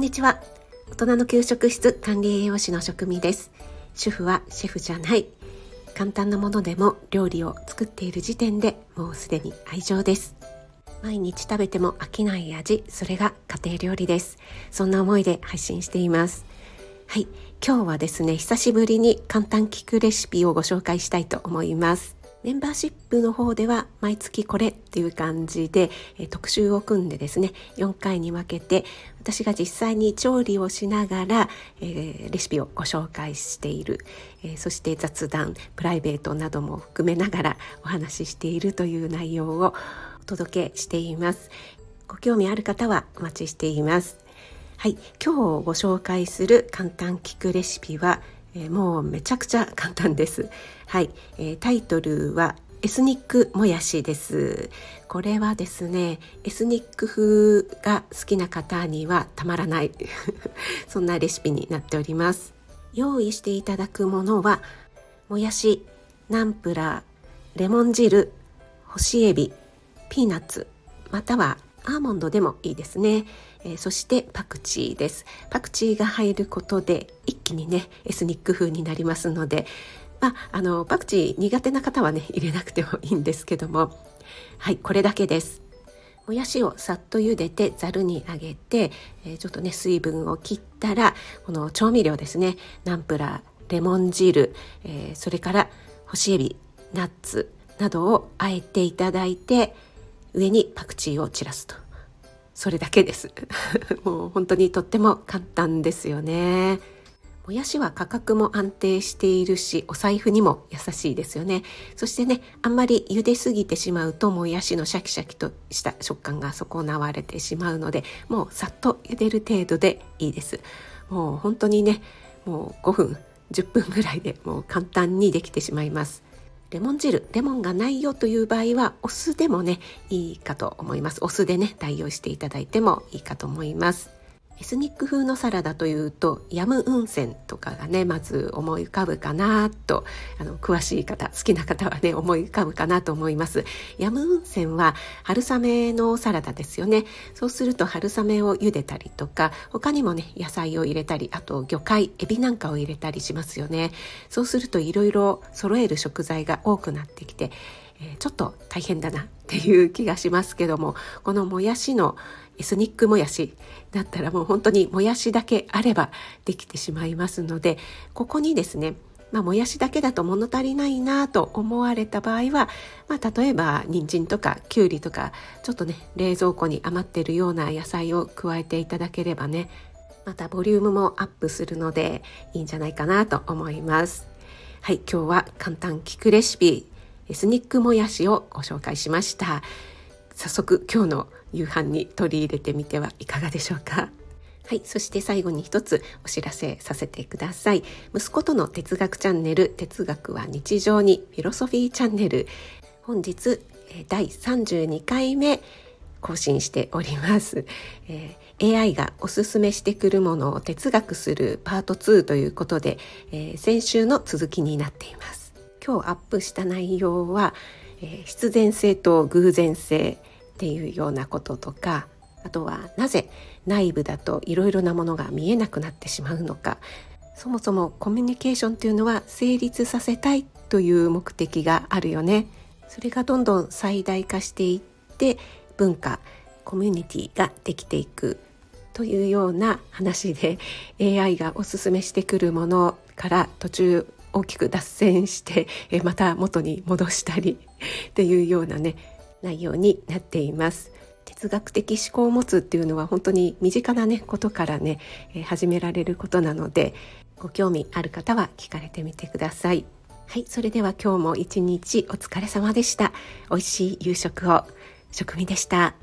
んにちは。大人の給食室管理栄養士の職味です。主婦はシェフじゃない。簡単なものでも料理を作っている時点でもうすでに愛情です。毎日食べても飽きない味それが家庭料理です。そんな思いで配信しています。はい。今日はですね久しぶりに簡単聞くレシピをご紹介したいと思います。メンバーシップの方では毎月これっていう感じで、え特集を組んでですね4回に分けて私が実際に調理をしながら、え、レシピをご紹介している、え、そして雑談プライベートなども含めながらお話ししているという内容をお届けしています。ご興味ある方はお待ちしています。はい今日ご紹介する簡単聞くレシピはえー、もうめちゃくちゃ簡単です。はい、えー、タイトルはエスニックもやしです。これはですね、エスニック風が好きな方にはたまらない そんなレシピになっております。用意していただくものはもやし、ナンプラー、レモン汁、干しエビ、ピーナッツ、またはアーモンドでもいいですね。えー、そしてパクチーです。パクチーが入ることで一気にねエスニック風になりますので、まあ、あのパクチー苦手な方はね入れなくてもいいんですけどもはいこれだけです。もやしをさっと茹でてざるにあげて、えー、ちょっとね水分を切ったらこの調味料ですねナンプラーレモン汁、えー、それから干しエビナッツなどをあえていただいて上にパクチーを散らすと。それだけです。もう本当にとっても簡単ですよね。もやしは価格も安定しているしお財布にも優しいですよね。そしてねあんまり茹ですぎてしまうともやしのシャキシャキとした食感が損なわれてしまうのでもうさっと茹でる程度でいいです。もう本当にねもう5分10分ぐらいでもう簡単にできてしまいます。レモン汁レモンがないよという場合はお酢でもねいいかと思います。お酢でね代用していただいてもいいかと思います。エスニック風のサラダというとヤムウンセンとかがねまず思い浮かぶかなとあの詳しい方好きな方はね思い浮かぶかなと思います。ヤムウンセンは春雨のサラダですよね。そうすると春雨を茹でたりとか他にもね野菜を入れたりあと魚介エビなんかを入れたりしますよね。そうするといろいろ揃える食材が多くなってきてえちょっと大変だなっていう気がしますけどもこのもやしのエスニックもやしだったらもう本当にもやしだけあればできてしまいますのでここにですねまあ、もやしだけだと物足りないなと思われた場合は、まあ、例えば人参とかきゅうりとかちょっとね冷蔵庫に余ってるような野菜を加えていただければねまたボリュームもアップするのでいいんじゃないかなと思います。はい今日は簡単聞くレシピスニックもやしをご紹介しました早速今日の夕飯に取り入れてみてはいかがでしょうかはい。そして最後に一つお知らせさせてください。息子との哲学チャンネル、哲学は日常にフィロソフィーチャンネル。本日、第32回目更新しております。えー、AI がおすすめしてくるものを哲学するパート2ということで、えー、先週の続きになっています。今日アップした内容は、えー、必然性と偶然性っていうようなこととかあとはなぜ内部だといろいろなものが見えなくなってしまうのか。そもそもコミュニケーションというのは成立させたいという目的があるよね。それがどんどん最大化していって文化コミュニティができていくというような話で AI がおすすめしてくるものから途中大きく脱線してまた元に戻したりっていうようなね内容になっています。哲学的思考を持つっていうのは本当に身近なねことからね始められることなのでご興味ある方は聞かれてみてください。はい、それでは今日も一日お疲れ様でした。美味しい夕食を。食味でした。